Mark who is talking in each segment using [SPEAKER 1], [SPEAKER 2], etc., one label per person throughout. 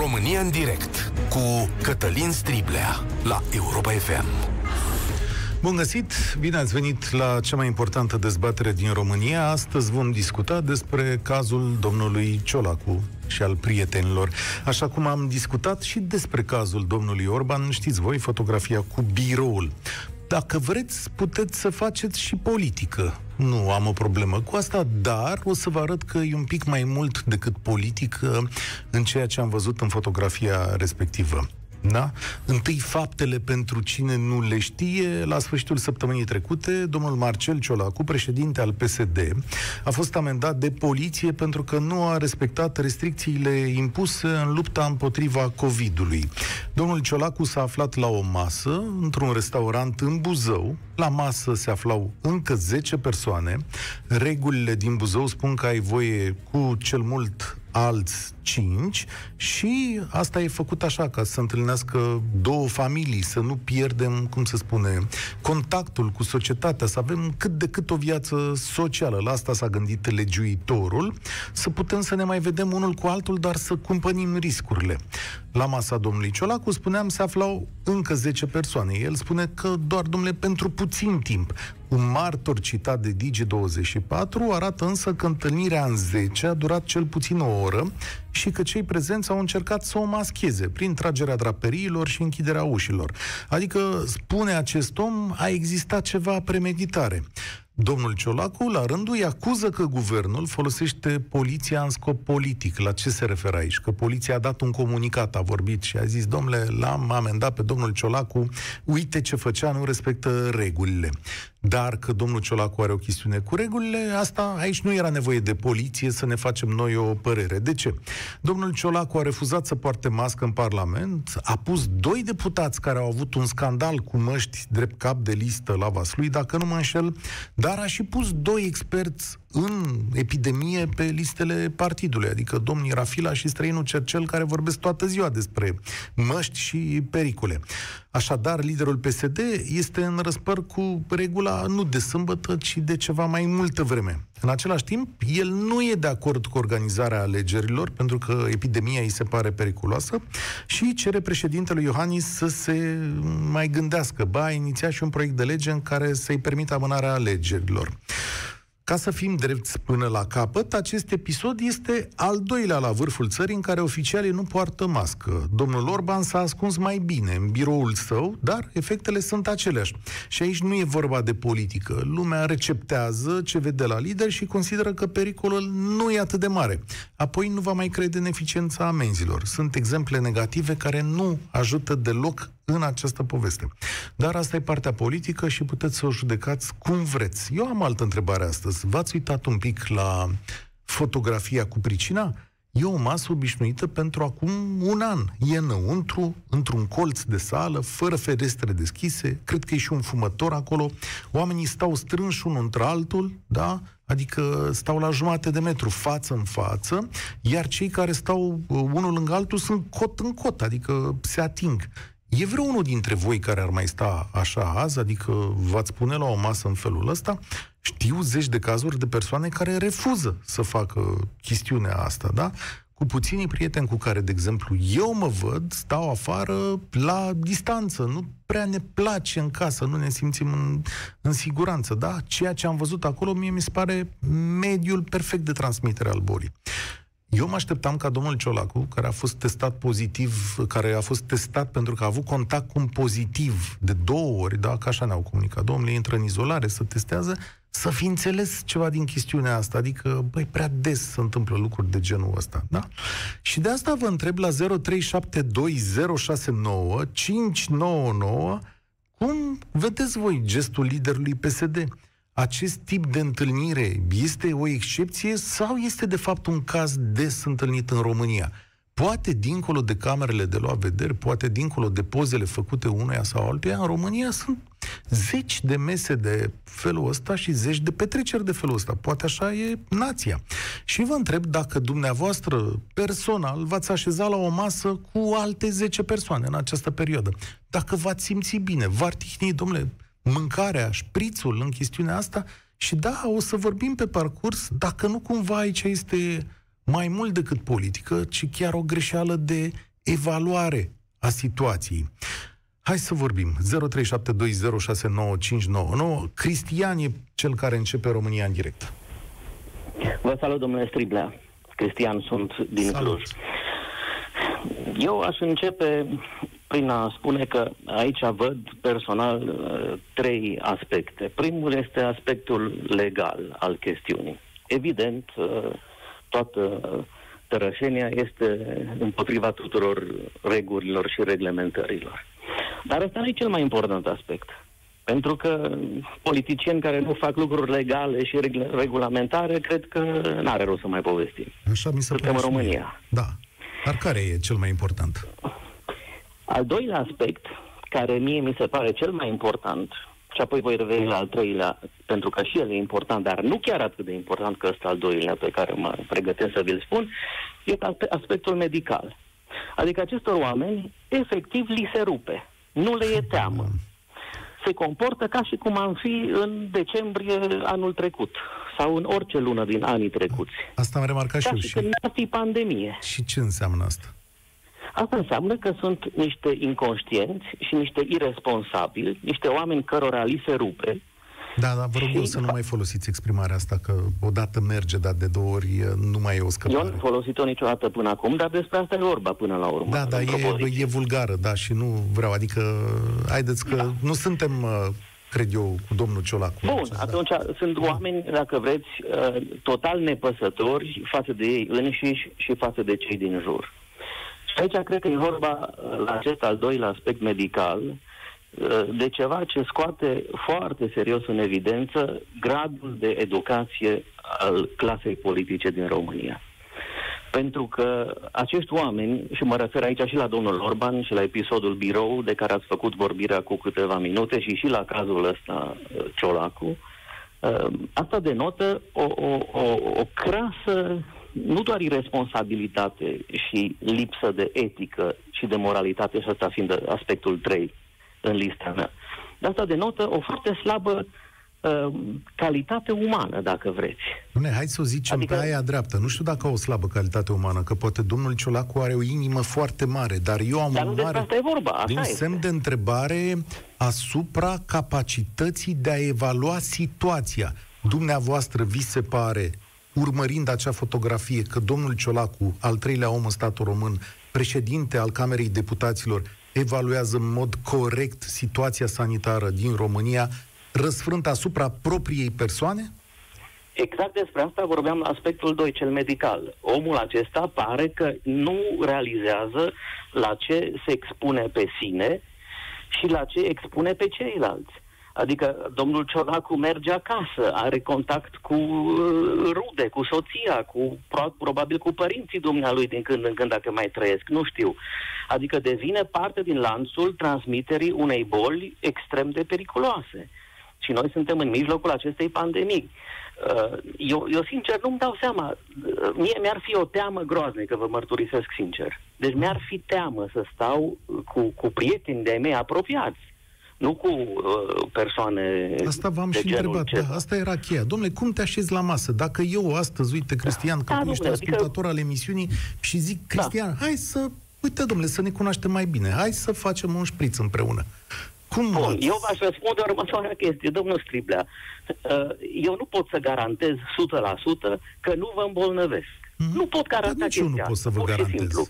[SPEAKER 1] România în direct cu Cătălin Striblea la Europa FM.
[SPEAKER 2] Bun găsit! Bine ați venit la cea mai importantă dezbatere din România. Astăzi vom discuta despre cazul domnului Ciolacu și al prietenilor. Așa cum am discutat și despre cazul domnului Orban, știți voi, fotografia cu biroul. Dacă vreți, puteți să faceți și politică. Nu am o problemă cu asta, dar o să vă arăt că e un pic mai mult decât politică în ceea ce am văzut în fotografia respectivă. Da? Întâi faptele pentru cine nu le știe. La sfârșitul săptămânii trecute, domnul Marcel Ciolacu, președinte al PSD, a fost amendat de poliție pentru că nu a respectat restricțiile impuse în lupta împotriva COVID-ului. Domnul Ciolacu s-a aflat la o masă într-un restaurant în Buzău. La masă se aflau încă 10 persoane. Regulile din Buzău spun că ai voie cu cel mult alți cinci și asta e făcut așa, ca să se întâlnească două familii, să nu pierdem, cum se spune, contactul cu societatea, să avem cât de cât o viață socială. La asta s-a gândit legiuitorul, să putem să ne mai vedem unul cu altul, dar să cumpănim riscurile. La masa domnului Ciolacu, spuneam, se aflau încă 10 persoane. El spune că doar, domnule, pentru puțin timp. Un martor citat de Digi24 arată însă că întâlnirea în 10 a durat cel puțin o oră și că cei prezenți au încercat să o mascheze prin tragerea draperiilor și închiderea ușilor. Adică, spune acest om, a existat ceva premeditare. Domnul Ciolacu, la rândul, îi acuză că guvernul folosește poliția în scop politic. La ce se referă aici? Că poliția a dat un comunicat, a vorbit și a zis, domnule, l-am amendat pe domnul Ciolacu, uite ce făcea, nu respectă regulile. Dar că domnul Ciolacu are o chestiune cu regulile, asta aici nu era nevoie de poliție să ne facem noi o părere. De ce? Domnul Ciolacu a refuzat să poarte mască în Parlament, a pus doi deputați care au avut un scandal cu măști drept cap de listă la Vaslui, dacă nu mă înșel, dar a și pus doi experți în epidemie pe listele partidului, adică domnii Rafila și străinul Cercel, care vorbesc toată ziua despre măști și pericole. Așadar, liderul PSD este în răspăr cu regula nu de sâmbătă, ci de ceva mai multă vreme. În același timp, el nu e de acord cu organizarea alegerilor, pentru că epidemia îi se pare periculoasă, și cere președintelui Iohannis să se mai gândească. Ba, a inițiat și un proiect de lege în care să-i permită amânarea alegerilor. Ca să fim drepți până la capăt, acest episod este al doilea la vârful țării în care oficialii nu poartă mască. Domnul Orban s-a ascuns mai bine în biroul său, dar efectele sunt aceleași. Și aici nu e vorba de politică. Lumea receptează ce vede la lider și consideră că pericolul nu e atât de mare. Apoi nu va mai crede în eficiența amenzilor. Sunt exemple negative care nu ajută deloc în această poveste. Dar asta e partea politică și puteți să o judecați cum vreți. Eu am altă întrebare astăzi. V-ați uitat un pic la fotografia cu pricina? E o masă obișnuită pentru acum un an. E înăuntru, într-un colț de sală, fără ferestre deschise, cred că e și un fumător acolo. Oamenii stau strânși unul între altul, da? Adică stau la jumate de metru, față în față, iar cei care stau uh, unul lângă altul sunt cot în cot, adică se ating. E vreunul dintre voi care ar mai sta așa azi, adică v-ați pune la o masă în felul ăsta? Știu zeci de cazuri de persoane care refuză să facă chestiunea asta, da? Cu puținii prieteni cu care, de exemplu, eu mă văd, stau afară la distanță, nu prea ne place în casă, nu ne simțim în, în siguranță, da? Ceea ce am văzut acolo, mie mi se pare mediul perfect de transmitere al bolii. Eu mă așteptam ca domnul Ciolacu, care a fost testat pozitiv, care a fost testat pentru că a avut contact cu un pozitiv de două ori, da, că așa ne-au comunicat, domnule, intră în izolare, să testează, să fi înțeles ceva din chestiunea asta. Adică, băi, prea des se întâmplă lucruri de genul ăsta, da? Și de asta vă întreb la 0372069599 cum vedeți voi gestul liderului PSD? Acest tip de întâlnire este o excepție sau este de fapt un caz des întâlnit în România? Poate dincolo de camerele de luat vedere, poate dincolo de pozele făcute unuia sau altuia, în România sunt zeci de mese de felul ăsta și zeci de petreceri de felul ăsta. Poate așa e nația. Și vă întreb dacă dumneavoastră, personal, v-ați așeza la o masă cu alte 10 persoane în această perioadă. Dacă v-ați simți bine, v-ar tihni, domnule, mâncarea, șprițul în chestiunea asta și da, o să vorbim pe parcurs, dacă nu cumva aici este mai mult decât politică, ci chiar o greșeală de evaluare a situației. Hai să vorbim. 0372069599. Cristian e cel care începe România în direct.
[SPEAKER 3] Vă salut, domnule Striblea. Cristian sunt din salut. Cluj. Eu aș începe prin a spune că aici văd personal uh, trei aspecte. Primul este aspectul legal al chestiunii. Evident, uh, toată tărășenia este împotriva tuturor regulilor și reglementărilor. Dar ăsta nu e cel mai important aspect. Pentru că politicieni care nu fac lucruri legale și regulamentare, cred că nu are rost să mai povestim.
[SPEAKER 2] Așa mi se pare în România. Da. Dar care e cel mai important?
[SPEAKER 3] Al doilea aspect, care mie mi se pare cel mai important, și apoi voi reveni la al treilea, pentru că și el e important, dar nu chiar atât de important că ăsta al doilea pe care mă pregătesc să vi-l spun, e aspectul medical. Adică acestor oameni, efectiv, li se rupe. Nu le e teamă. Se comportă ca și cum am fi în decembrie anul trecut sau în orice lună din anii trecuți.
[SPEAKER 2] Asta am remarcat
[SPEAKER 3] ca
[SPEAKER 2] și eu.
[SPEAKER 3] Și când ar fi pandemie.
[SPEAKER 2] Și ce înseamnă asta?
[SPEAKER 3] Asta înseamnă că sunt niște inconștienți și niște irresponsabili, niște oameni cărora li se rupe.
[SPEAKER 2] Da, dar vă rog eu să nu mai folosiți exprimarea asta, că odată merge, dar de două ori nu mai e o scăpare.
[SPEAKER 3] Eu nu am folosit-o niciodată până acum, dar despre asta e vorba până la urmă.
[SPEAKER 2] Da, dar e, e vulgară, da, și nu vreau, adică, haideți că da. nu suntem cred eu, cu domnul Ciolacu.
[SPEAKER 3] Bun, acest, atunci da. sunt oameni, dacă vreți, total nepăsători față de ei înșiși și față de cei din jur. Aici cred că e vorba, la acest al doilea aspect medical, de ceva ce scoate foarte serios în evidență gradul de educație al clasei politice din România. Pentru că acești oameni, și mă refer aici și la domnul Orban și la episodul birou de care ați făcut vorbirea cu câteva minute și și la cazul ăsta Ciolacu, asta denotă o, o, o, o crasă nu doar irresponsabilitate și lipsă de etică și de moralitate, și asta fiind aspectul 3 în lista mea, dar asta denotă o foarte slabă uh, calitate umană, dacă vreți.
[SPEAKER 2] Bune, hai să o zicem adică... pe aia dreaptă. Nu știu dacă o slabă calitate umană, că poate domnul Ciolacu are o inimă foarte mare, dar eu am
[SPEAKER 3] dar
[SPEAKER 2] un
[SPEAKER 3] mare... Asta e vorba, așa
[SPEAKER 2] un
[SPEAKER 3] este.
[SPEAKER 2] semn de întrebare asupra capacității de a evalua situația. Dumneavoastră vi se pare urmărind acea fotografie că domnul Ciolacu, al treilea om în statul român, președinte al Camerei Deputaților, evaluează în mod corect situația sanitară din România, răsfrânt asupra propriei persoane?
[SPEAKER 3] Exact despre asta vorbeam la aspectul 2, cel medical. Omul acesta pare că nu realizează la ce se expune pe sine și la ce expune pe ceilalți. Adică domnul Ciolacu merge acasă, are contact cu uh, rude, cu soția, cu probabil cu părinții dumnealui din când în când, dacă mai trăiesc, nu știu. Adică devine parte din lanțul transmiterii unei boli extrem de periculoase. Și noi suntem în mijlocul acestei pandemii. Uh, eu, eu sincer, nu-mi dau seama. Uh, mie mi-ar fi o teamă groaznică, vă mărturisesc sincer. Deci mi-ar fi teamă să stau cu, cu prieteni de-ai mei apropiați nu cu uh, persoane
[SPEAKER 2] Asta v-am
[SPEAKER 3] de
[SPEAKER 2] și întrebat, da, asta era cheia. Domnule, cum te așezi la masă? Dacă eu astăzi, uite, Cristian, că da, tu ești adică- ascultător adică... al emisiunii și zic, da. Cristian, da. hai să, uite, domnule, să ne cunoaștem mai bine, hai să facem un șpriț împreună. Cum
[SPEAKER 3] Bun, ați... eu v-aș răspunde următoarea chestie, domnul Striblea. Uh, eu nu pot să garantez 100% că nu vă îmbolnăvesc. Mm-hmm. Nu pot garanta
[SPEAKER 2] chestia. nu pot să vă garantez. Simplu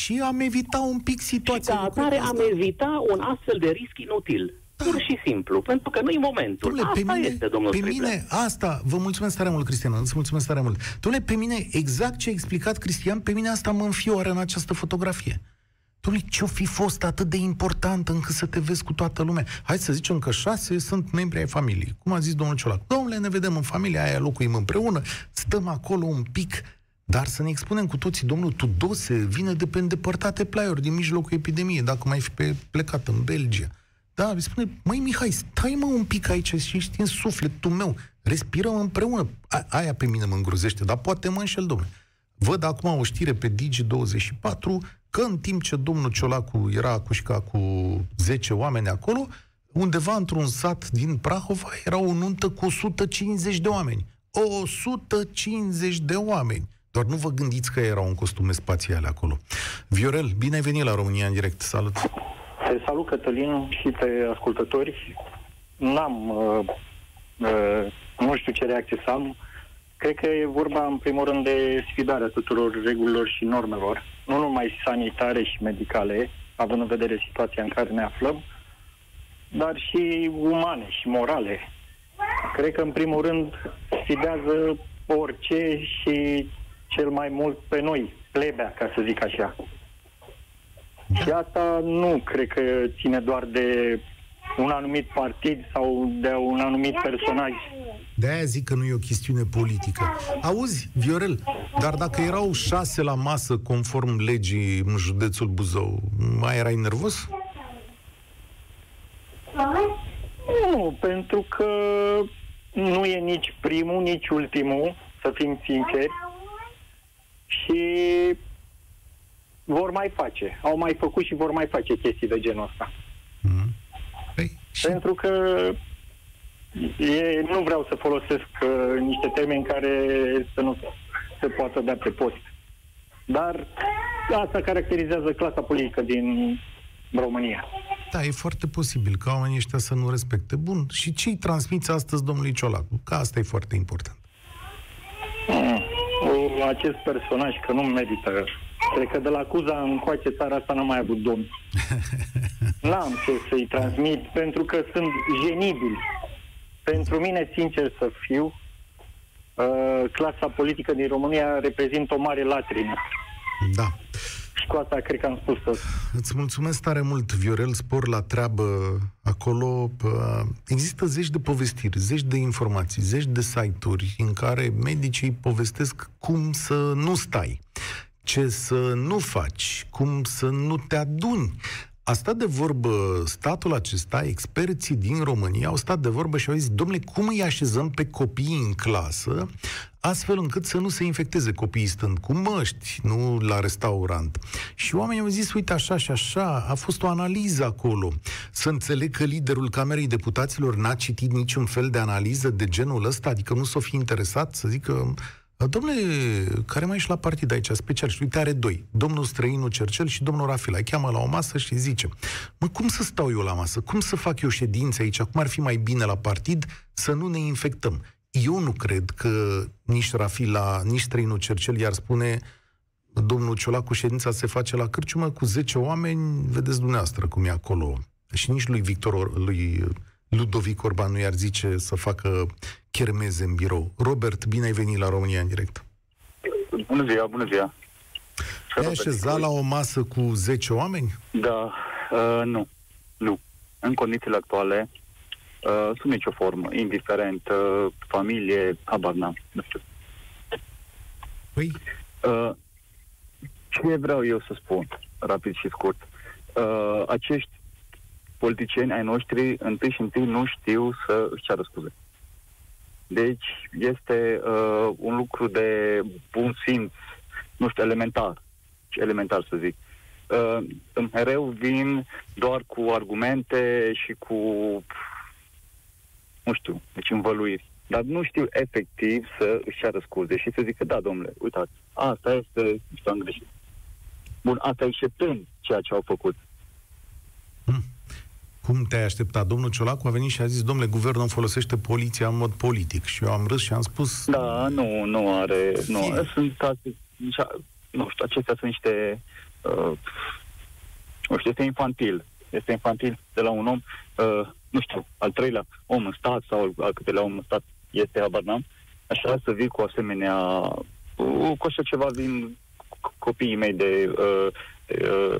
[SPEAKER 2] și am evitat un pic situația.
[SPEAKER 3] Și ca atare am evita un astfel de risc inutil. Da. Pur și simplu, pentru că nu e momentul. Dom'le, asta pe mine, este, domnul
[SPEAKER 2] Pe mine, asta, vă mulțumesc tare mult, Cristian, îți mulțumesc tare mult. Domnule, pe mine, exact ce a explicat Cristian, pe mine asta mă înfioară în această fotografie. Domnule, ce-o fi fost atât de important încât să te vezi cu toată lumea? Hai să zicem că șase sunt membri ai familiei. Cum a zis domnul Ciolac. Domnule, ne vedem în familia aia, locuim împreună, stăm acolo un pic dar să ne expunem cu toții, domnul Tudose vine de pe îndepărtate plaiuri din mijlocul epidemiei, dacă mai fi pe plecat în Belgia. Da, îi spune, măi Mihai, stai mă un pic aici și ești în sufletul meu, respirăm împreună. A, aia pe mine mă îngrozește, dar poate mă înșel, domnule. Văd acum o știre pe Digi24 că în timp ce domnul Ciolacu era acușca cu 10 oameni acolo, undeva într-un sat din Prahova era o nuntă cu 150 de oameni. 150 de oameni Doar nu vă gândiți că erau în costume spațiale acolo. Viorel, bine ai venit la România în direct. Salut!
[SPEAKER 4] Te salut, Cătălin, și pe ascultători. N-am, uh, uh, nu știu ce reacție să am. Cred că e vorba, în primul rând, de sfidarea tuturor regulilor și normelor, nu numai sanitare și medicale, având în vedere situația în care ne aflăm, dar și umane și morale. Cred că, în primul rând, sfidează orice și cel mai mult pe noi, plebea, ca să zic așa. Și asta nu cred că ține doar de un anumit partid sau de un anumit personaj.
[SPEAKER 2] De-aia zic că nu e o chestiune politică. Auzi, Viorel, dar dacă erau șase la masă conform legii în județul Buzău, mai erai nervos?
[SPEAKER 4] Nu, pentru că nu e nici primul, nici ultimul, să fim sinceri. Și vor mai face. Au mai făcut și vor mai face chestii de genul ăsta. Mm. Păi, și... Pentru că e, nu vreau să folosesc uh, niște termeni care să nu se poată da pe post. Dar asta caracterizează clasa politică din România.
[SPEAKER 2] Da, e foarte posibil ca oamenii ăștia să nu respecte. Bun, și ce-i transmiți astăzi domnului Ciolacu? Că asta e foarte important.
[SPEAKER 4] Mm. Acest personaj, că nu merită Cred că de la Cuza încoace țara asta n-a mai avut domn. N-am ce să-i transmit, pentru că sunt genibili. Pentru mine, sincer să fiu, uh, clasa politică din România reprezintă o mare latrină.
[SPEAKER 2] Da.
[SPEAKER 4] Și cu asta cred că am spus tot.
[SPEAKER 2] Îți mulțumesc tare mult, Viorel, spor la treabă acolo. Există zeci de povestiri, zeci de informații, zeci de site-uri în care medicii povestesc cum să nu stai ce să nu faci, cum să nu te aduni. A stat de vorbă statul acesta, experții din România au stat de vorbă și au zis, domnule, cum îi așezăm pe copii în clasă, astfel încât să nu se infecteze copiii stând cu măști, nu la restaurant. Și oamenii au zis, uite, așa și așa, a fost o analiză acolo. Să înțeleg că liderul Camerei Deputaților n-a citit niciun fel de analiză de genul ăsta, adică nu s-o fi interesat să zică, Domnule, care mai ești la partid aici, special, și uite, are doi. Domnul Străinu Cercel și domnul Rafila. Cheamă la o masă și zice, mă, cum să stau eu la masă? Cum să fac eu ședințe aici? Cum ar fi mai bine la partid să nu ne infectăm? Eu nu cred că nici Rafila, nici Străinu Cercel i-ar spune domnul Ciolacu, ședința se face la cârciumă cu 10 oameni, vedeți dumneavoastră cum e acolo. Și nici lui Victor, lui Ludovic Orban nu i-ar zice să facă chermeze în birou. Robert, bine ai venit la România în direct.
[SPEAKER 5] Bună ziua, bună ziua.
[SPEAKER 2] Te-ai așezat la o masă cu 10 oameni?
[SPEAKER 5] Da, uh, nu. Nu. În condițiile actuale, uh, sub nicio formă, indiferent, uh, familie, habar n-am, nu știu.
[SPEAKER 2] Păi?
[SPEAKER 5] Uh, ce vreau eu să spun, rapid și scurt? Uh, acești politicieni ai noștri întâi și întâi nu știu să își ceară scuze. Deci este uh, un lucru de bun simț, nu știu, elementar, elementar să zic. Uh, mereu vin doar cu argumente și cu, nu știu, deci învăluiri. Dar nu știu efectiv să își ceară scuze și să zică, da, domnule, uitați, asta este, nu știu, am greșit. Bun, asta exceptând ceea ce au făcut.
[SPEAKER 2] Hmm. Cum te-ai așteptat? Domnul Ciolacu a venit și a zis, domnule, guvernul folosește poliția în mod politic. Și eu am râs și am spus...
[SPEAKER 5] Da, nu, nu are... Nu, sunt, nu știu, acestea sunt niște... Uh, nu știu, este infantil. Este infantil de la un om, uh, nu știu, al treilea om în stat sau al câtelea om în stat este, habar n-am. Așa să vii cu asemenea... Uh, cu așa ceva vin copiii mei de... Uh, uh,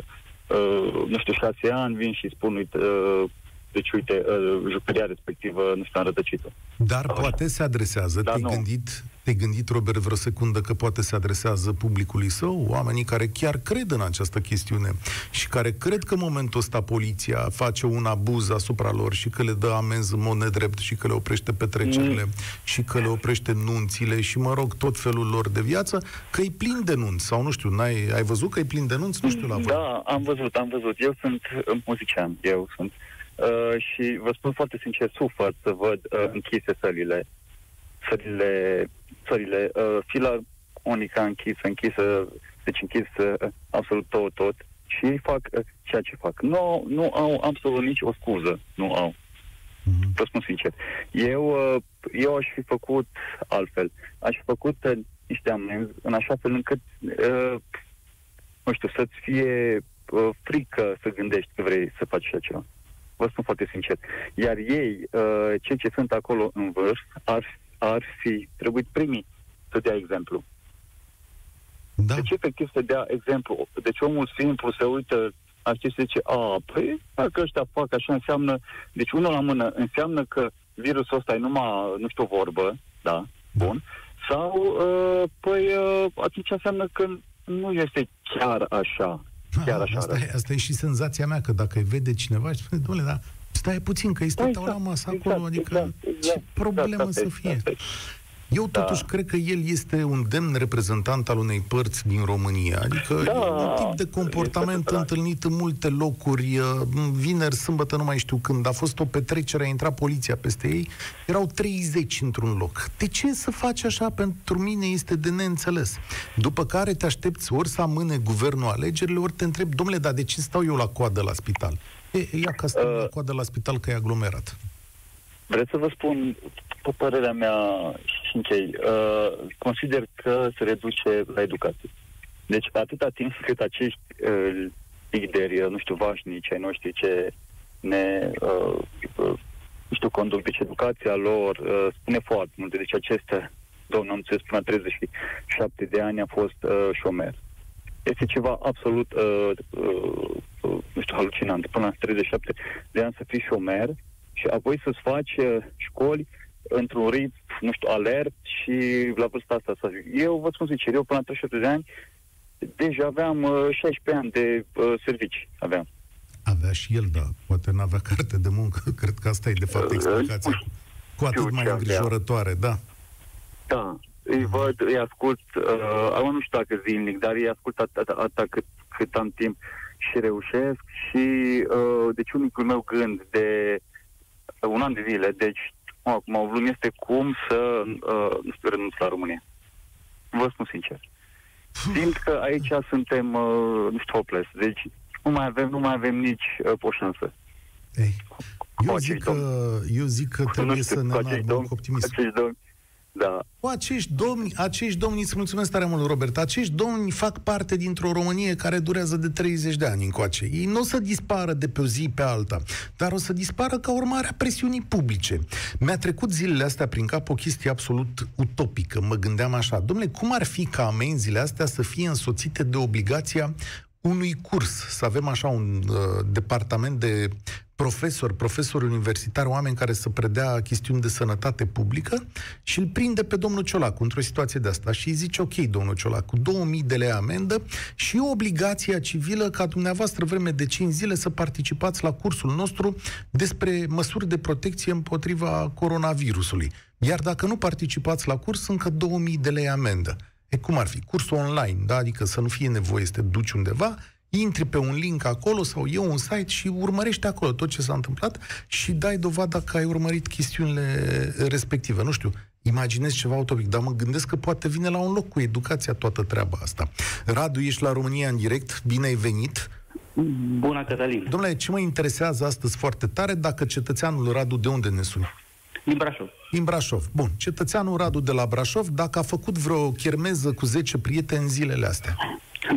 [SPEAKER 5] uh, nu știu, șase ani, vin și spun, uite, uh, deci, uite, uh, jucăria respectivă, nu știu, am rătăcit-o.
[SPEAKER 2] Dar Așa. poate se adresează. Dar te-ai, gândit, te-ai gândit, Robert, vreo secundă că poate se adresează publicului său, oamenii care chiar cred în această chestiune și care cred că în momentul ăsta poliția face un abuz asupra lor și că le dă amenzi în mod nedrept și că le oprește petrecerile mm. și că le oprește nunțile și, mă rog, tot felul lor de viață, că e plin de nunți sau nu știu, n-ai, ai văzut că e plin de nunți? Nu știu la voi.
[SPEAKER 5] Da, am văzut, am văzut. Eu sunt muzician, eu sunt Uh, și vă spun foarte sincer, sufăr să văd uh, închise sălile, sălile, sălile, uh, fila Monica închisă, închisă, deci închisă absolut tot, tot și ei fac uh, ceea ce fac. Nu, nu au absolut nici o scuză, nu au. Mm-hmm. Vă spun sincer. Eu, uh, eu aș fi făcut altfel. Aș fi făcut uh, niște amenzi în așa fel încât, uh, nu știu, să-ți fie uh, frică să gândești că vrei să faci așa ceva. Vă spun foarte sincer. Iar ei, uh, cei ce sunt acolo în vârf, ar, ar fi trebuit primiți să dea exemplu. Da. Deci, efectiv, să dea exemplu. Deci, omul simplu se uită la și zice, a, păi, dacă ăștia fac așa, înseamnă, deci, unul la mână, înseamnă că virusul ăsta e numai, nu știu, o vorbă, da, bun, sau, uh, păi, uh, atunci înseamnă că nu este chiar așa. Chiar așa
[SPEAKER 2] asta, e, asta e și senzația mea, că dacă îi vede cineva și spune, domnule, dar stai puțin, că îi stăteau exact, la masă exact, acolo, adică exact, exact, ce problemă exact, să fie? Exact, eu da. totuși cred că el este un demn reprezentant al unei părți din România. Adică da, e un tip de comportament întâlnit în multe locuri. Vineri, sâmbătă, nu mai știu când. A fost o petrecere, a intrat poliția peste ei. Erau 30 într-un loc. De ce să faci așa? Pentru mine este de neînțeles. După care te aștepți ori să amâne guvernul alegerile, ori te întreb, domnule, dar de ce stau eu la coadă la spital? E, ia ca stau uh, la coadă la spital că e aglomerat.
[SPEAKER 5] Vreți să vă spun, pe părerea mea, și închei, uh, consider că se reduce la educație. Deci, atâta timp cât acești uh, lideri, uh, nu știu, vașnici ai noștri ce ne, uh, uh, nu știu, conduc, deci educația lor uh, spune foarte multe. Deci aceste, domnul am înțeles, până la 37 de ani a fost uh, șomer. Este ceva absolut, uh, uh, uh, nu știu, halucinant. Până la 37 de ani să fii șomer și apoi să-ți faci uh, școli într-un ritm, nu știu, alert și la vârsta asta să zic. Eu vă spun sincer, eu până la 37 de ani deja aveam uh, 16 ani de uh, servici, aveam.
[SPEAKER 2] Avea și el, da. Poate n-avea carte de muncă. Cred că asta e, de fapt, uh, explicația. Uh, cu atât mai îngrijorătoare, da.
[SPEAKER 5] Da. Îi văd, îi ascult, uh, nu știu dacă zilnic, dar îi ascult atât, atât cât, cât am timp și reușesc și uh, deci unicul meu gând de un an de zile, deci acum o lună este cum să uh, nu știu, renunț la România. Vă spun sincer. Simt că aici suntem, uh, nu știu, hopeless. Deci nu mai avem, nu mai avem nici uh, o șansă.
[SPEAKER 2] Ei, eu, zic că, eu zic că trebuie să ne înarbăm cu optimism. Acești domni,
[SPEAKER 5] da.
[SPEAKER 2] Cu acești domni, acești domni, îți mulțumesc tare mult, Robert, acești domni fac parte dintr-o Românie care durează de 30 de ani încoace. Ei nu o să dispară de pe o zi pe alta, dar o să dispară ca urmare a presiunii publice. Mi-a trecut zilele astea prin cap o chestie absolut utopică. Mă gândeam așa, domnule, cum ar fi ca amenziile astea să fie însoțite de obligația unui curs, să avem așa un uh, departament de profesori, profesori universitari, oameni care să predea chestiuni de sănătate publică și îl prinde pe domnul Ciolacu într-o situație de asta și îi zice, ok, domnul Ciolacu, 2000 de lei amendă și obligația civilă ca dumneavoastră vreme de 5 zile să participați la cursul nostru despre măsuri de protecție împotriva coronavirusului. Iar dacă nu participați la curs, încă 2000 de lei amendă. E cum ar fi? Cursul online, da? adică să nu fie nevoie să te duci undeva, intri pe un link acolo sau eu un site și urmărești acolo tot ce s-a întâmplat și dai dovada că ai urmărit chestiunile respective. Nu știu, imaginez ceva utopic, dar mă gândesc că poate vine la un loc cu educația toată treaba asta. Radu, ești la România în direct, bine ai venit.
[SPEAKER 3] Bună, Cătălin.
[SPEAKER 2] Domnule, ce mă interesează astăzi foarte tare, dacă cetățeanul Radu, de unde ne suni?
[SPEAKER 3] Din Brașov.
[SPEAKER 2] Din Brașov. Bun. Cetățeanul Radu de la Brașov, dacă a făcut vreo chermeză cu 10 prieteni în zilele astea?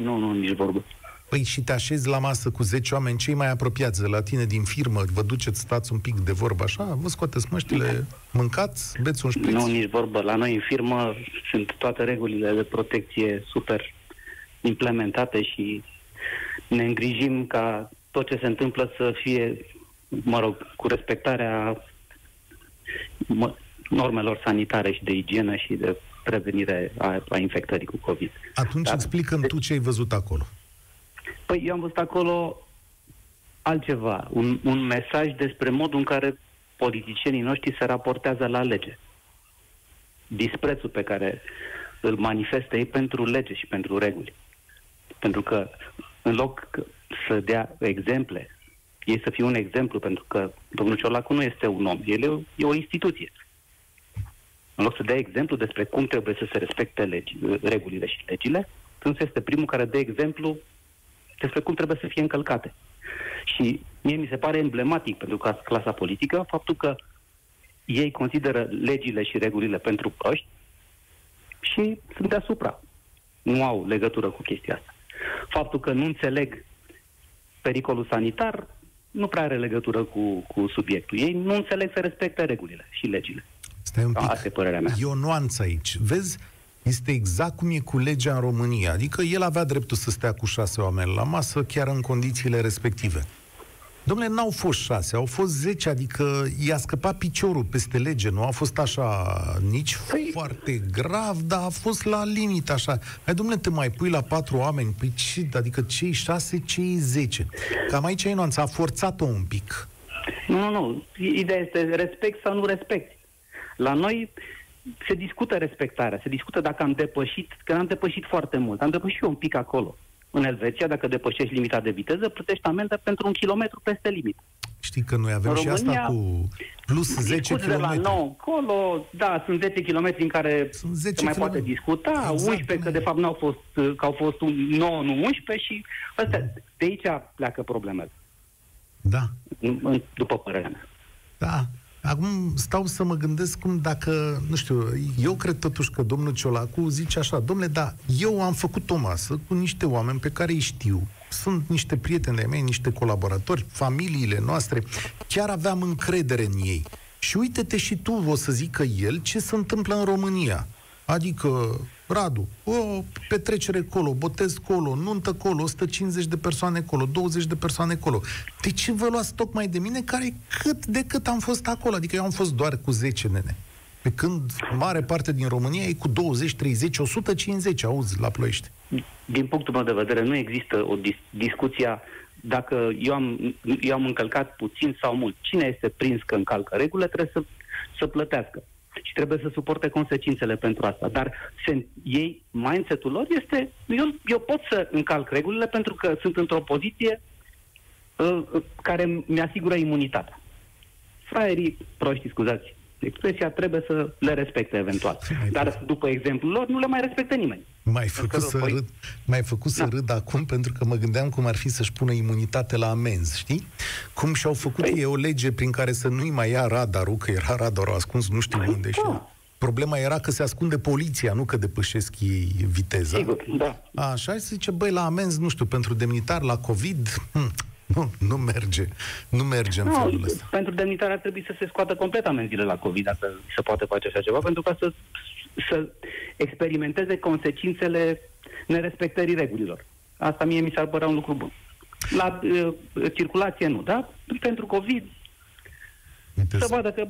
[SPEAKER 3] Nu, nu, nici vorbă.
[SPEAKER 2] Păi și te așezi la masă cu 10 oameni, cei mai apropiați de la tine din firmă, vă duceți, stați un pic de vorbă așa, vă scoateți măștile, mâncați, beți un șpriț?
[SPEAKER 3] Nu, nici vorbă. La noi în firmă sunt toate regulile de protecție super implementate și ne îngrijim ca tot ce se întâmplă să fie, mă rog, cu respectarea normelor sanitare și de igienă și de prevenire a, a infectării cu COVID.
[SPEAKER 2] Atunci Dar, explică-mi tu ce ai văzut acolo.
[SPEAKER 3] Păi eu am văzut acolo altceva, un, un mesaj despre modul în care politicienii noștri se raportează la lege. Disprețul pe care îl manifestă ei pentru lege și pentru reguli. Pentru că în loc să dea exemple, ei să fie un exemplu, pentru că domnul Ciolacu nu este un om, el e o, e o instituție.
[SPEAKER 6] în loc să dea exemplu despre cum trebuie să se respecte legi, regulile și legile, Tânsul este primul care dă exemplu despre cum trebuie să fie încălcate. Și mie mi se pare emblematic pentru clasa politică faptul că ei consideră legile și regulile pentru ăști și sunt deasupra. Nu au legătură cu chestia asta. Faptul că nu înțeleg pericolul sanitar nu prea are legătură cu, cu subiectul. Ei nu înțeleg să respecte regulile și legile.
[SPEAKER 2] Stai un pic.
[SPEAKER 6] Asta e părerea mea.
[SPEAKER 2] E o nuanță aici. Vezi, este exact cum e cu legea în România. Adică el avea dreptul să stea cu șase oameni la masă, chiar în condițiile respective. Domnule, n-au fost șase, au fost zece, adică i-a scăpat piciorul peste lege, nu a fost așa nici păi... foarte grav, dar a fost la limită așa. Hai, domnule, te mai pui la patru oameni, păi ce, adică cei șase, cei zece. Cam aici e nuanța, a forțat-o un pic.
[SPEAKER 6] Nu, nu, nu. Ideea este respect sau nu respect. La noi se discută respectarea, se discută dacă am depășit, că am depășit foarte mult. Am depășit un pic acolo. În Elveția, dacă depășești limita de viteză, plătești amendă pentru un kilometru peste limită.
[SPEAKER 2] Știi că noi avem în și România, asta cu plus 10 km. de la 9
[SPEAKER 6] acolo, da, sunt 10 km în care sunt 10 se mai km. poate discuta, exact, 11 că de fapt n-au fost, că au fost 9, nu 11 și astea, da. de aici pleacă problemele.
[SPEAKER 2] Da.
[SPEAKER 6] După părerea mea.
[SPEAKER 2] Da, Acum stau să mă gândesc cum dacă, nu știu, eu cred totuși că domnul Ciolacu zice așa, domnule, da, eu am făcut o masă cu niște oameni pe care îi știu, sunt niște prieteni de mei, niște colaboratori, familiile noastre, chiar aveam încredere în ei. Și uite-te și tu, o să zică el, ce se întâmplă în România. Adică, Radu, o petrecere colo, botez colo, nuntă colo, 150 de persoane colo, 20 de persoane colo. De ce vă luați tocmai de mine care cât de cât am fost acolo? Adică eu am fost doar cu 10 nene. Pe când mare parte din România e cu 20, 30, 150, auzi, la ploiești.
[SPEAKER 6] Din punctul meu de vedere, nu există o dis- discuție dacă eu am, eu am încălcat puțin sau mult. Cine este prins că încalcă regulile trebuie să, să plătească și trebuie să suporte consecințele pentru asta. Dar se, ei, mindset-ul lor este, eu, eu pot să încalc regulile pentru că sunt într-o poziție uh, uh care mi-asigură imunitatea. Fraierii proști, scuzați, expresia trebuie să le respecte eventual. Dar după exemplul lor, nu le mai respectă nimeni.
[SPEAKER 2] Mai făcut, să râd, mai făcut să da. râd acum pentru că mă gândeam cum ar fi să-și pună imunitate la amenzi, știi? Cum și-au făcut păi... ei o lege prin care să nu-i mai ia radarul, că era radarul ascuns nu știu păi, unde da. și... Problema era că se ascunde poliția, nu că depășesc ei viteza.
[SPEAKER 6] Sigur, da.
[SPEAKER 2] Așa, se zice, băi, la amenzi, nu știu, pentru demnitar, la COVID, hm, nu, nu merge. Nu merge în no, felul ăsta.
[SPEAKER 6] Pentru demnitar ar trebui să se scoată complet amenziile la COVID, dacă se poate face așa ceva, pentru ca să, să experimenteze consecințele nerespectării regulilor. Asta mie mi s-ar părea un lucru bun. La uh, circulație nu, da? Pentru COVID Uite să vadă că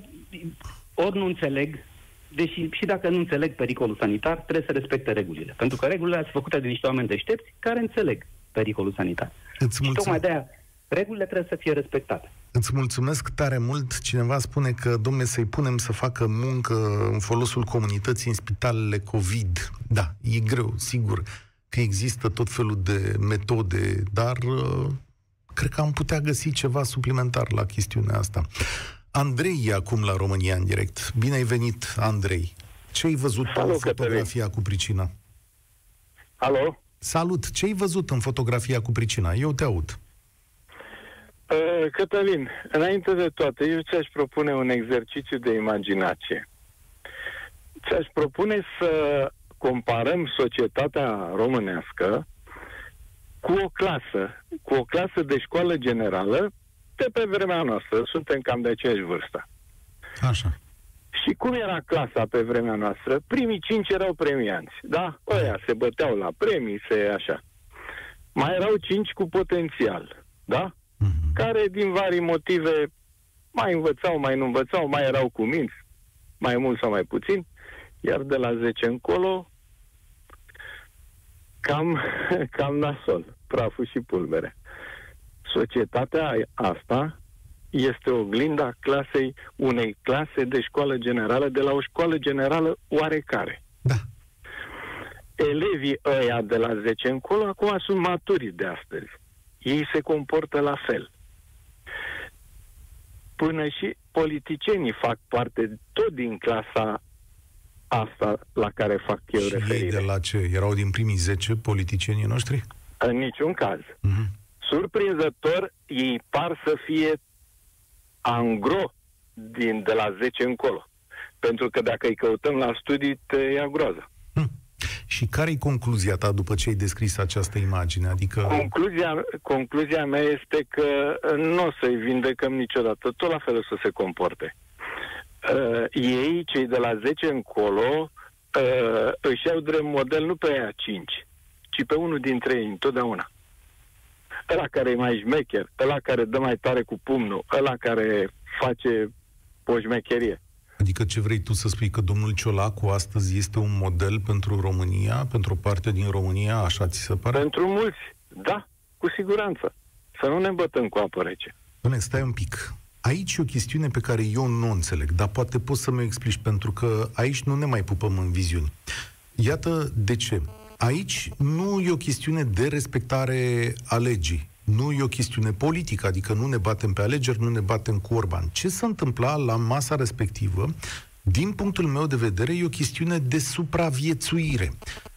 [SPEAKER 6] ori nu înțeleg, deși și dacă nu înțeleg pericolul sanitar, trebuie să respecte regulile. Pentru că regulile sunt făcute de niște oameni deștepți care înțeleg pericolul sanitar.
[SPEAKER 2] Îți
[SPEAKER 6] și tocmai de aia regulile trebuie să fie respectate.
[SPEAKER 2] Îți mulțumesc tare mult. Cineva spune că, domne, să-i punem să facă muncă în folosul comunității în spitalele COVID. Da, e greu, sigur că există tot felul de metode, dar uh, cred că am putea găsi ceva suplimentar la chestiunea asta. Andrei e acum la România în direct. Bine ai venit, Andrei. Ce ai văzut Salut, în fotografia cu pricina?
[SPEAKER 7] Alo?
[SPEAKER 2] Salut! Ce ai văzut în fotografia cu pricina? Eu te aud.
[SPEAKER 7] Uh, Cătălin, înainte de toate, eu ți-aș propune un exercițiu de imaginație. Ți-aș propune să comparăm societatea românească cu o clasă, cu o clasă de școală generală de pe vremea noastră. Suntem cam de aceeași vârstă.
[SPEAKER 2] Așa.
[SPEAKER 7] Și cum era clasa pe vremea noastră? Primii cinci erau premianți, da? Ăia se băteau la premii, se așa. Mai erau cinci cu potențial, da? Uh-huh. care din vari motive mai învățau, mai nu învățau, mai erau cu minți, mai mult sau mai puțin, iar de la 10 încolo, cam, cam nasol, praful și pulbere. Societatea asta este oglinda clasei, unei clase de școală generală, de la o școală generală oarecare.
[SPEAKER 2] Da.
[SPEAKER 7] Elevii ăia de la 10 încolo acum sunt maturi de astăzi ei se comportă la fel. Până și politicienii fac parte tot din clasa asta la care fac eu
[SPEAKER 2] și
[SPEAKER 7] referire.
[SPEAKER 2] ei de la ce? Erau din primii 10 politicienii noștri?
[SPEAKER 7] În niciun caz.
[SPEAKER 2] Mm-hmm.
[SPEAKER 7] Surprinzător, ei par să fie angro din, de la 10 încolo. Pentru că dacă îi căutăm la studii, te ia groază.
[SPEAKER 2] Hm. Și care e concluzia ta după ce ai descris această imagine? Adică...
[SPEAKER 7] Concluzia, concluzia mea este că nu o să-i vindecăm niciodată, tot la fel o să se comporte. Uh, ei, cei de la 10 încolo, uh, își iau drept model nu pe aia 5, ci pe unul dintre ei, întotdeauna. Ăla care e mai șmecher, ăla care dă mai tare cu pumnul, ăla care face o șmecherie.
[SPEAKER 2] Adică ce vrei tu să spui că domnul Ciolacu astăzi este un model pentru România, pentru o parte din România, așa ți se pare?
[SPEAKER 7] Pentru mulți, da, cu siguranță. Să nu ne bătăm cu apă rece.
[SPEAKER 2] Bine, stai un pic. Aici e o chestiune pe care eu nu o înțeleg, dar poate poți să mi explici, pentru că aici nu ne mai pupăm în viziuni. Iată de ce. Aici nu e o chestiune de respectare a legii. Nu e o chestiune politică, adică nu ne batem pe alegeri, nu ne batem cu Orban. Ce se întâmpla la masa respectivă, din punctul meu de vedere, e o chestiune de supraviețuire.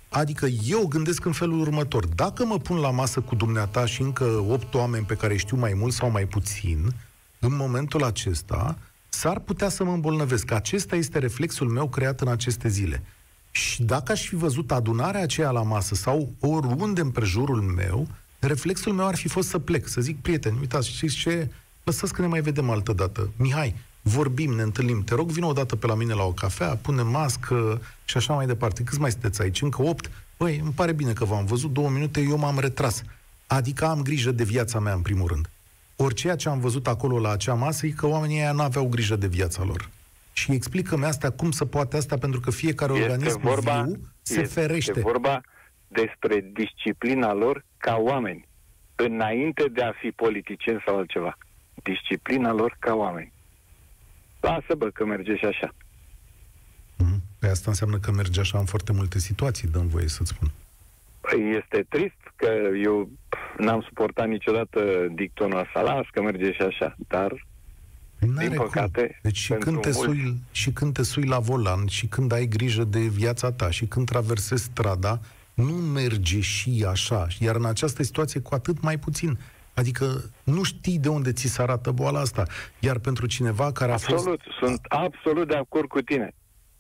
[SPEAKER 2] Adică eu gândesc în felul următor. Dacă mă pun la masă cu dumneata și încă opt oameni pe care știu mai mult sau mai puțin, în momentul acesta, s-ar putea să mă îmbolnăvesc. Acesta este reflexul meu creat în aceste zile. Și dacă aș fi văzut adunarea aceea la masă sau oriunde împrejurul meu, reflexul meu ar fi fost să plec, să zic, prieteni, uitați, știți ce? Lăsați că ne mai vedem altă dată. Mihai, vorbim, ne întâlnim, te rog, vină o dată pe la mine la o cafea, punem mască și așa mai departe. Câți mai sunteți aici? Încă opt? Băi, îmi pare bine că v-am văzut două minute, eu m-am retras. Adică am grijă de viața mea, în primul rând. Ori ceea ce am văzut acolo la acea masă e că oamenii aia n-aveau grijă de viața lor. Și explică-mi asta, cum se poate asta, pentru că fiecare
[SPEAKER 7] Este
[SPEAKER 2] organism
[SPEAKER 7] vorba-
[SPEAKER 2] viu se
[SPEAKER 7] este
[SPEAKER 2] ferește.
[SPEAKER 7] vorba despre disciplina lor ca oameni, înainte de a fi politicieni sau altceva. Disciplina lor ca oameni. Lasă, bă, că merge și așa.
[SPEAKER 2] Mhm. Păi asta înseamnă că merge așa în foarte multe situații, dăm voie să-ți spun.
[SPEAKER 7] Păi Este trist că eu pf, n-am suportat niciodată dictonul ăsta, las că merge și așa, dar
[SPEAKER 2] Păi n-are
[SPEAKER 7] Din
[SPEAKER 2] cum.
[SPEAKER 7] păcate,
[SPEAKER 2] Deci și
[SPEAKER 7] pentru
[SPEAKER 2] când, te
[SPEAKER 7] mulți-
[SPEAKER 2] sui, și când te sui la volan, și când ai grijă de viața ta, și când traversezi strada, nu merge și așa. Iar în această situație cu atât mai puțin. Adică nu știi de unde ți se arată boala asta. Iar pentru cineva care a fost...
[SPEAKER 7] absolut, sunt absolut de acord cu tine.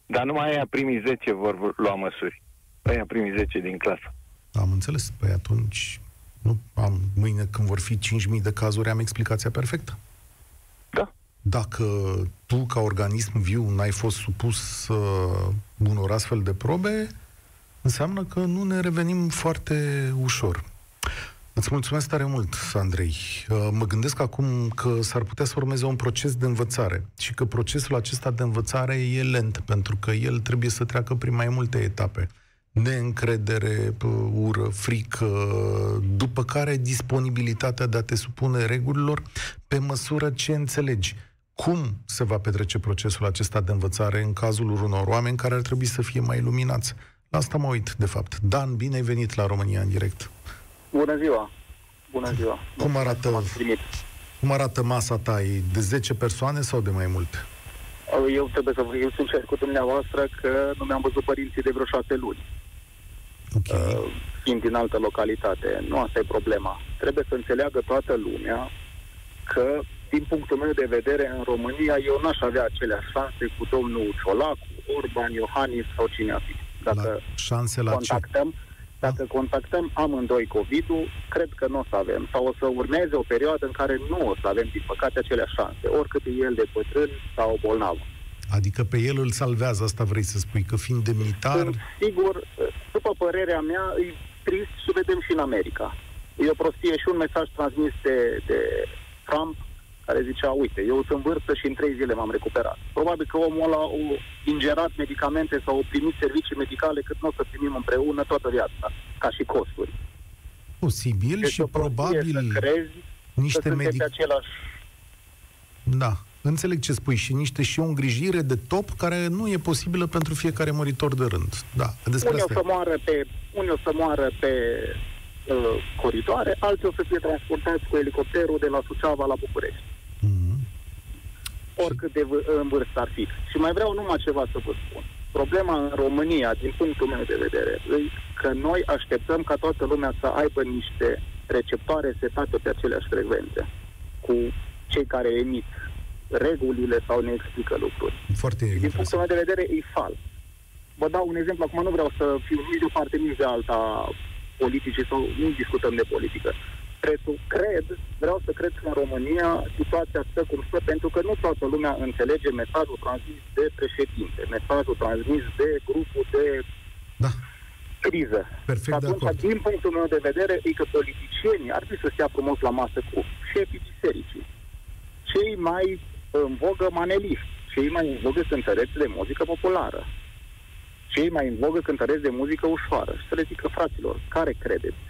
[SPEAKER 7] Dar numai aia primii 10 vor lua măsuri. Aia primii 10 din clasă.
[SPEAKER 2] Am înțeles. Păi atunci, nu am, mâine când vor fi 5.000 de cazuri, am explicația perfectă.
[SPEAKER 7] Da.
[SPEAKER 2] Dacă tu, ca organism viu, n-ai fost supus uh, unor astfel de probe, înseamnă că nu ne revenim foarte ușor. Îți mulțumesc tare mult, Andrei. Uh, Mă gândesc acum că s-ar putea să urmeze un proces de învățare și că procesul acesta de învățare e lent, pentru că el trebuie să treacă prin mai multe etape. Neîncredere, p- ură, frică, după care disponibilitatea de a te supune regulilor pe măsură ce înțelegi. Cum se va petrece procesul acesta de învățare în cazul unor oameni care ar trebui să fie mai luminați? La asta mă uit, de fapt. Dan, bine ai venit la România în direct.
[SPEAKER 8] Bună ziua! Bună ziua!
[SPEAKER 2] Cum arată,
[SPEAKER 8] M-ați primit.
[SPEAKER 2] cum arată masa ta? E de 10 persoane sau de mai multe?
[SPEAKER 8] Eu trebuie să vă fiu sincer cu dumneavoastră că nu mi-am văzut părinții de vreo șase luni,
[SPEAKER 2] Ok.
[SPEAKER 8] uh, fiind din altă localitate. Nu asta e problema. Trebuie să înțeleagă toată lumea că, din punctul meu de vedere, în România eu n-aș avea aceleași șanse cu domnul Ciolacu, Orban, Iohannis sau cine ar fi. Dacă
[SPEAKER 2] la șanse la ce?
[SPEAKER 8] contactăm, dacă contactăm amândoi COVID-ul, cred că nu o să avem. Sau o să urmeze o perioadă în care nu o să avem, din păcate, aceleași șanse, oricât e el de bătrân sau bolnav.
[SPEAKER 2] Adică pe el îl salvează, asta vrei să spui, că fiind demnitar...
[SPEAKER 8] Sunt sigur, după părerea mea, e trist și vedem și în America. E o prostie și un mesaj transmis de, de Trump care zicea, uite, eu sunt vârstă și în trei zile m-am recuperat. Probabil că omul ăla a ingerat medicamente sau a primit servicii medicale cât nu o să primim împreună toată viața, ca și costuri.
[SPEAKER 2] Posibil
[SPEAKER 8] Deci
[SPEAKER 2] și
[SPEAKER 8] o prostie
[SPEAKER 2] probabil
[SPEAKER 8] să crezi
[SPEAKER 2] niște
[SPEAKER 8] că suntem
[SPEAKER 2] medic...
[SPEAKER 8] pe același...
[SPEAKER 2] Da, înțeleg ce spui și niște și o îngrijire de top care nu e posibilă pentru fiecare muritor de rând. Da, despre
[SPEAKER 8] Unii o
[SPEAKER 2] asta
[SPEAKER 8] să
[SPEAKER 2] e.
[SPEAKER 8] moară pe, unii o să moară pe uh, coridoare, alții o să fie transportați cu elicopterul de la Suceava la București.
[SPEAKER 2] Mhm.
[SPEAKER 8] oricât de v- în vârstă ar fi. Și mai vreau numai ceva să vă spun. Problema în România, din punctul meu de vedere, e că noi așteptăm ca toată lumea să aibă niște receptoare setate pe aceleași frecvențe cu cei care emit regulile sau ne explică lucruri.
[SPEAKER 2] Foarte
[SPEAKER 8] Din punctul meu de vedere, e fals. Vă dau un exemplu, acum nu vreau să fiu nici de o parte, nici de alta politicii sau nu discutăm de politică. Prețul, cred, vreau să cred că în România situația stă cum stă, pentru că nu toată lumea înțelege mesajul transmis de președinte, mesajul transmis de grupul de
[SPEAKER 2] Da,
[SPEAKER 8] criză.
[SPEAKER 2] perfect
[SPEAKER 8] Și
[SPEAKER 2] de
[SPEAKER 8] atunci,
[SPEAKER 2] acord.
[SPEAKER 8] din punctul meu de vedere, e că politicienii ar trebui să stea frumos la masă cu șefii bisericii, cei mai în vogă maneliști, cei mai în vogă cântăreți de muzică populară, cei mai în vogă cântăreți de muzică ușoară. Și să le zică, fraților, care credeți?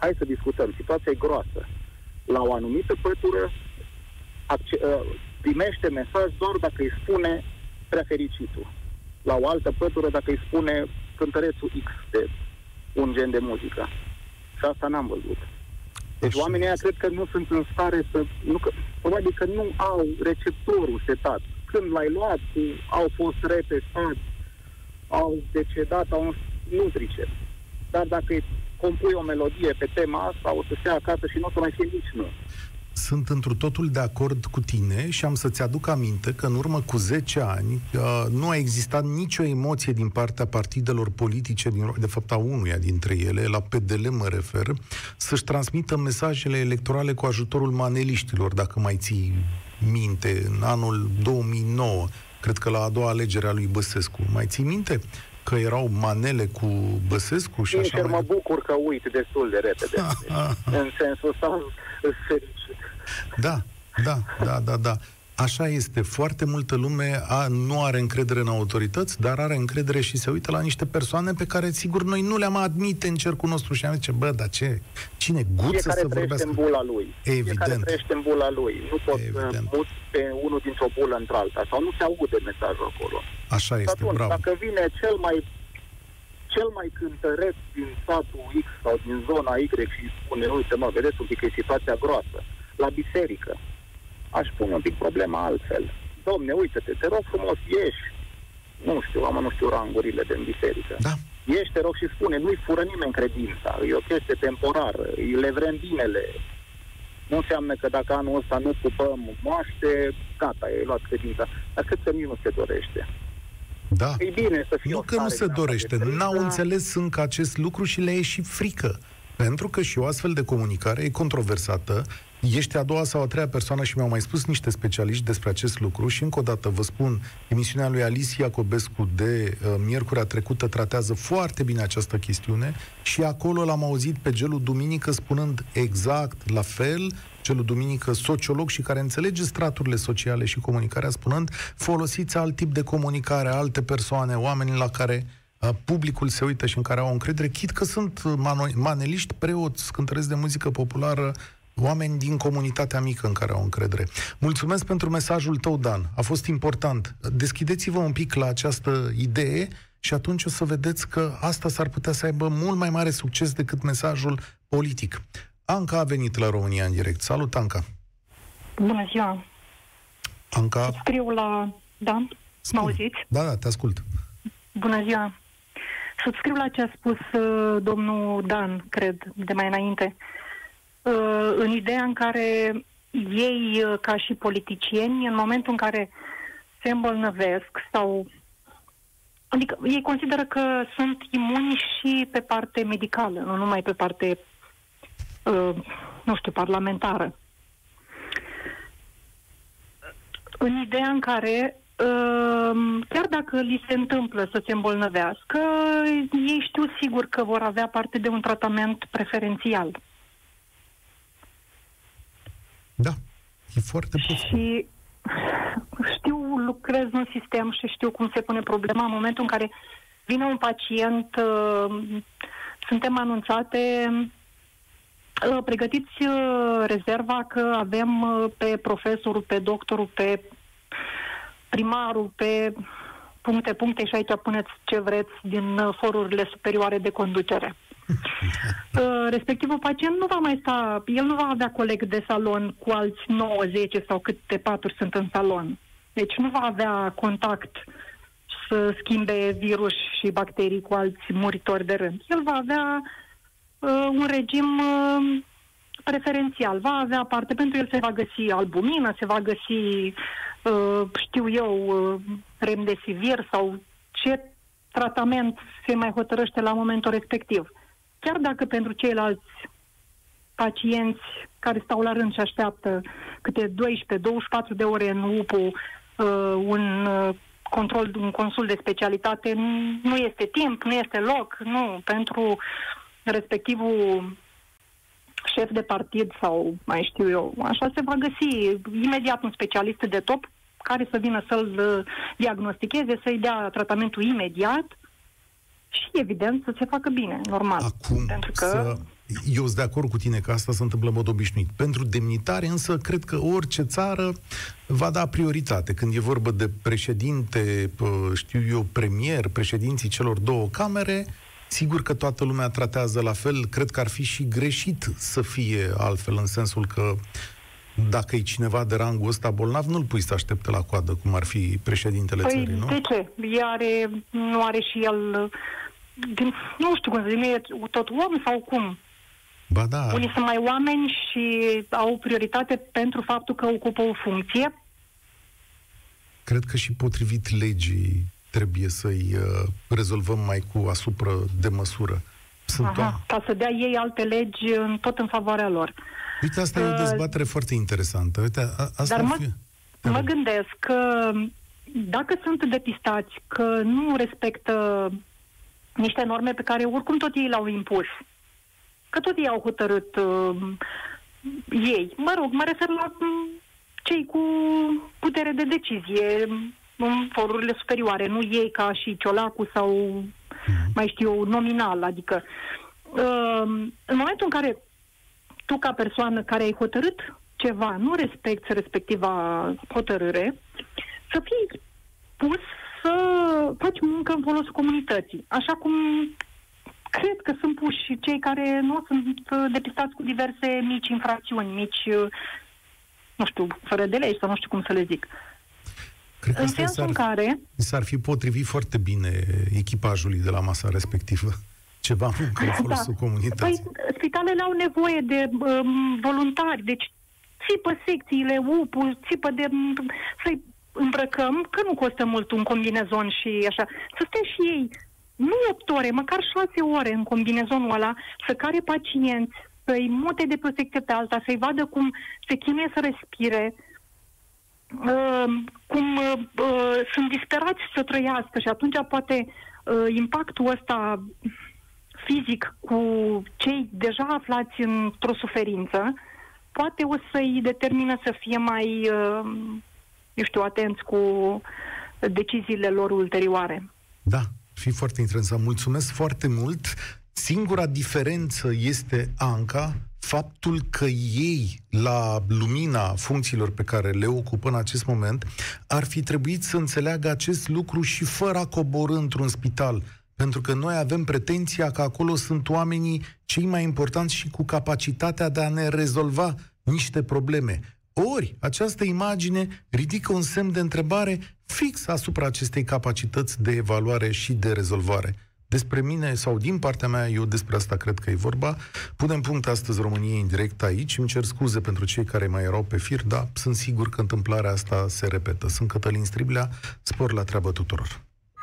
[SPEAKER 8] Hai să discutăm, situația e groasă. La o anumită pătură acce- uh, primește mesaj doar dacă îi spune prea fericitul. La o altă pătură dacă îi spune cântărețul X de un gen de muzică. Și asta n-am văzut. Deci
[SPEAKER 2] Așa
[SPEAKER 8] oamenii ăia
[SPEAKER 2] este.
[SPEAKER 8] cred că nu sunt în stare să... Nu că, probabil că nu au receptorul setat. Când l-ai luat, au fost repetați, au decedat, au... nu tricep. Dar dacă îi compui o melodie pe tema asta, o să stea acasă și nu o să mai fie nici nu.
[SPEAKER 2] Sunt întru totul de acord cu tine și am să-ți aduc aminte că în urmă cu 10 ani uh, nu a existat nicio emoție din partea partidelor politice, din, Ro- de fapt a unuia dintre ele, la PDL mă refer, să-și transmită mesajele electorale cu ajutorul maneliștilor, dacă mai ții minte, în anul 2009, cred că la a doua alegere a lui Băsescu. Mai ții minte? Că erau manele cu Băsescu și așa
[SPEAKER 8] Sincer,
[SPEAKER 2] mai...
[SPEAKER 8] mă bucur că uit destul de repede. în sensul ăsta, sunt fericit.
[SPEAKER 2] Da, da, da, da, da. Așa este. Foarte multă lume a, nu are încredere în autorități, dar are încredere și se uită la niște persoane pe care, sigur, noi nu le-am admite în cercul nostru și am zice, bă, dar ce? Cine guță
[SPEAKER 8] Fiecare
[SPEAKER 2] să
[SPEAKER 8] trăiește
[SPEAKER 2] vorbească?
[SPEAKER 8] în bula lui. Fiecare
[SPEAKER 2] Evident.
[SPEAKER 8] trăiește în bula lui. Nu poți să
[SPEAKER 2] Evident.
[SPEAKER 8] muți pe unul dintr-o bulă într-alta. Sau nu se aude mesajul acolo.
[SPEAKER 2] Așa
[SPEAKER 8] Și
[SPEAKER 2] este,
[SPEAKER 8] atunci,
[SPEAKER 2] bravo.
[SPEAKER 8] dacă vine cel mai cel mai cântăreț din satul X sau din zona Y și îi spune, uite mă, vedeți un pic că e situația groasă, la biserică, aș pune un pic problema altfel. Domne, uite-te, te rog frumos, ieși. Nu știu, am nu știu rangurile din biserică.
[SPEAKER 2] Da,
[SPEAKER 8] Ești, te rog, și spune, nu-i fură nimeni credința, e o chestie temporară, îi le vrem binele. Nu înseamnă că dacă anul ăsta nu pupăm moaște, gata, e luat credința. Dar cred că nici nu se dorește.
[SPEAKER 2] da.
[SPEAKER 8] E bine să fie
[SPEAKER 2] Nu
[SPEAKER 8] o
[SPEAKER 2] că nu
[SPEAKER 8] stare
[SPEAKER 2] se
[SPEAKER 8] din asta
[SPEAKER 2] dorește,
[SPEAKER 8] de
[SPEAKER 2] n-au
[SPEAKER 8] frică.
[SPEAKER 2] înțeles încă acest lucru și le e și frică. Pentru că și o astfel de comunicare e controversată. Ești a doua sau a treia persoană și mi-au mai spus niște specialiști despre acest lucru și încă o dată vă spun, emisiunea lui Alice Iacobescu de uh, miercurea trecută tratează foarte bine această chestiune și acolo l-am auzit pe Gelu Duminică spunând exact la fel, Gelu Duminică sociolog și care înțelege straturile sociale și comunicarea spunând folosiți alt tip de comunicare, alte persoane, oameni la care uh, publicul se uită și în care au încredere, chit că sunt uh, mano- maneliști, preoți, cântăresc de muzică populară, oameni din comunitatea mică în care au încredere. Mulțumesc pentru mesajul tău, Dan. A fost important. Deschideți-vă un pic la această idee și atunci o să vedeți că asta s-ar putea să aibă mult mai mare succes decât mesajul politic. Anca a venit la România în direct. Salut, Anca!
[SPEAKER 9] Bună ziua!
[SPEAKER 2] Anca,
[SPEAKER 9] Scriu la... Da? Mă
[SPEAKER 2] spune.
[SPEAKER 9] auziți?
[SPEAKER 2] Da, da, te ascult.
[SPEAKER 9] Bună ziua! Subscriu la ce a spus uh, domnul Dan, cred, de mai înainte. Uh, în ideea în care ei, uh, ca și politicieni, în momentul în care se îmbolnăvesc sau... Adică ei consideră că sunt imuni și pe parte medicală, nu numai pe parte, uh, nu știu, parlamentară. în ideea în care uh, chiar dacă li se întâmplă să se îmbolnăvească, ei știu sigur că vor avea parte de un tratament preferențial.
[SPEAKER 2] Da, e foarte posibil.
[SPEAKER 9] Și știu, lucrez în sistem și știu cum se pune problema în momentul în care vine un pacient, uh, suntem anunțate, uh, pregătiți uh, rezerva că avem uh, pe profesorul, pe doctorul, pe primarul, pe puncte, puncte și aici puneți ce vreți din uh, forurile superioare de conducere. Uh, respectivul pacient nu va mai sta, el nu va avea coleg de salon cu alți 9, 10 sau câte paturi sunt în salon. Deci nu va avea contact să schimbe virus și bacterii cu alți muritori de rând. El va avea uh, un regim uh, preferențial. Va avea parte, pentru el se va găsi albumină, se va găsi, uh, știu eu, uh, remdesivir sau ce tratament se mai hotărăște la momentul respectiv. Chiar dacă pentru ceilalți pacienți care stau la rând și așteaptă câte 12-24 de ore în UPU uh, un uh, control, un consult de specialitate, nu este timp, nu este loc, nu, pentru respectivul șef de partid sau mai știu eu, așa se va găsi imediat un specialist de top care să vină să-l uh, diagnosticheze, să-i dea tratamentul imediat și, evident, să se facă bine, normal.
[SPEAKER 2] Acum, Pentru că... să... Eu sunt de acord cu tine că asta se întâmplă în mod obișnuit. Pentru demnitare, însă, cred că orice țară va da prioritate. Când e vorba de președinte, știu eu, premier, președinții celor două camere, sigur că toată lumea tratează la fel. Cred că ar fi și greșit să fie altfel, în sensul că dacă e cineva de rangul ăsta bolnav, nu-l pui să aștepte la coadă, cum ar fi președintele păi, țării, nu?
[SPEAKER 9] de ce? are, nu are și el, din, nu știu cum să zic, e tot om sau cum?
[SPEAKER 2] Ba da.
[SPEAKER 9] Unii sunt mai oameni și au prioritate pentru faptul că ocupă o funcție.
[SPEAKER 2] Cred că și potrivit legii trebuie să-i uh, rezolvăm mai cu asupra de măsură.
[SPEAKER 9] Sunt Aha, ca să dea ei alte legi în, tot în favoarea lor.
[SPEAKER 2] Uite, asta uh, e o uh, dezbatere foarte interesantă. Uite, a, asta
[SPEAKER 9] dar mă, fi... mă gândesc că dacă sunt depistați că nu respectă niște norme pe care oricum tot ei le-au impus, că tot ei au hotărât uh, ei, mă rog, mă refer la um, cei cu putere de decizie în forurile superioare, nu ei ca și Ciolacu sau mm. mai știu eu, nominal, adică uh, în momentul în care tu ca persoană care ai hotărât ceva, nu respecti respectiva hotărâre, să fii pus să faci muncă în folosul comunității. Așa cum cred că sunt puși cei care nu sunt uh, depistați cu diverse mici infracțiuni, mici, uh, nu știu, fără de lei sau nu știu cum să le zic.
[SPEAKER 2] Cred că în sensul s-ar, în care... S-ar fi potrivit foarte bine echipajului de la masa respectivă ceva muncă în folosul da. comunității.
[SPEAKER 9] Păi, spitalele au nevoie de um, voluntari, deci țipă secțiile, UPU, țipă de... să-i îmbrăcăm, că nu costă mult un combinezon și așa. Să stea și ei, nu 8 ore, măcar 6 ore în combinezonul ăla, să care pacienți, să-i mute de pe o secție pe alta, să-i vadă cum se chinuie să respire, uh, cum uh, uh, sunt disperați să trăiască și atunci poate uh, impactul ăsta fizic cu cei deja aflați într-o suferință, poate o să-i determină să fie mai, uh, eu știu, atenți cu deciziile lor ulterioare.
[SPEAKER 2] Da, fi foarte interesant. Mulțumesc foarte mult. Singura diferență este, Anca, faptul că ei, la lumina funcțiilor pe care le ocupă în acest moment, ar fi trebuit să înțeleagă acest lucru și fără a coborâ într-un spital pentru că noi avem pretenția că acolo sunt oamenii cei mai importanți și cu capacitatea de a ne rezolva niște probleme. Ori, această imagine ridică un semn de întrebare fix asupra acestei capacități de evaluare și de rezolvare. Despre mine sau din partea mea, eu despre asta cred că e vorba. Punem punct astăzi României în direct aici. Îmi cer scuze pentru cei care mai erau pe fir, dar sunt sigur că întâmplarea asta se repetă. Sunt Cătălin Striblea, spor la treabă tuturor.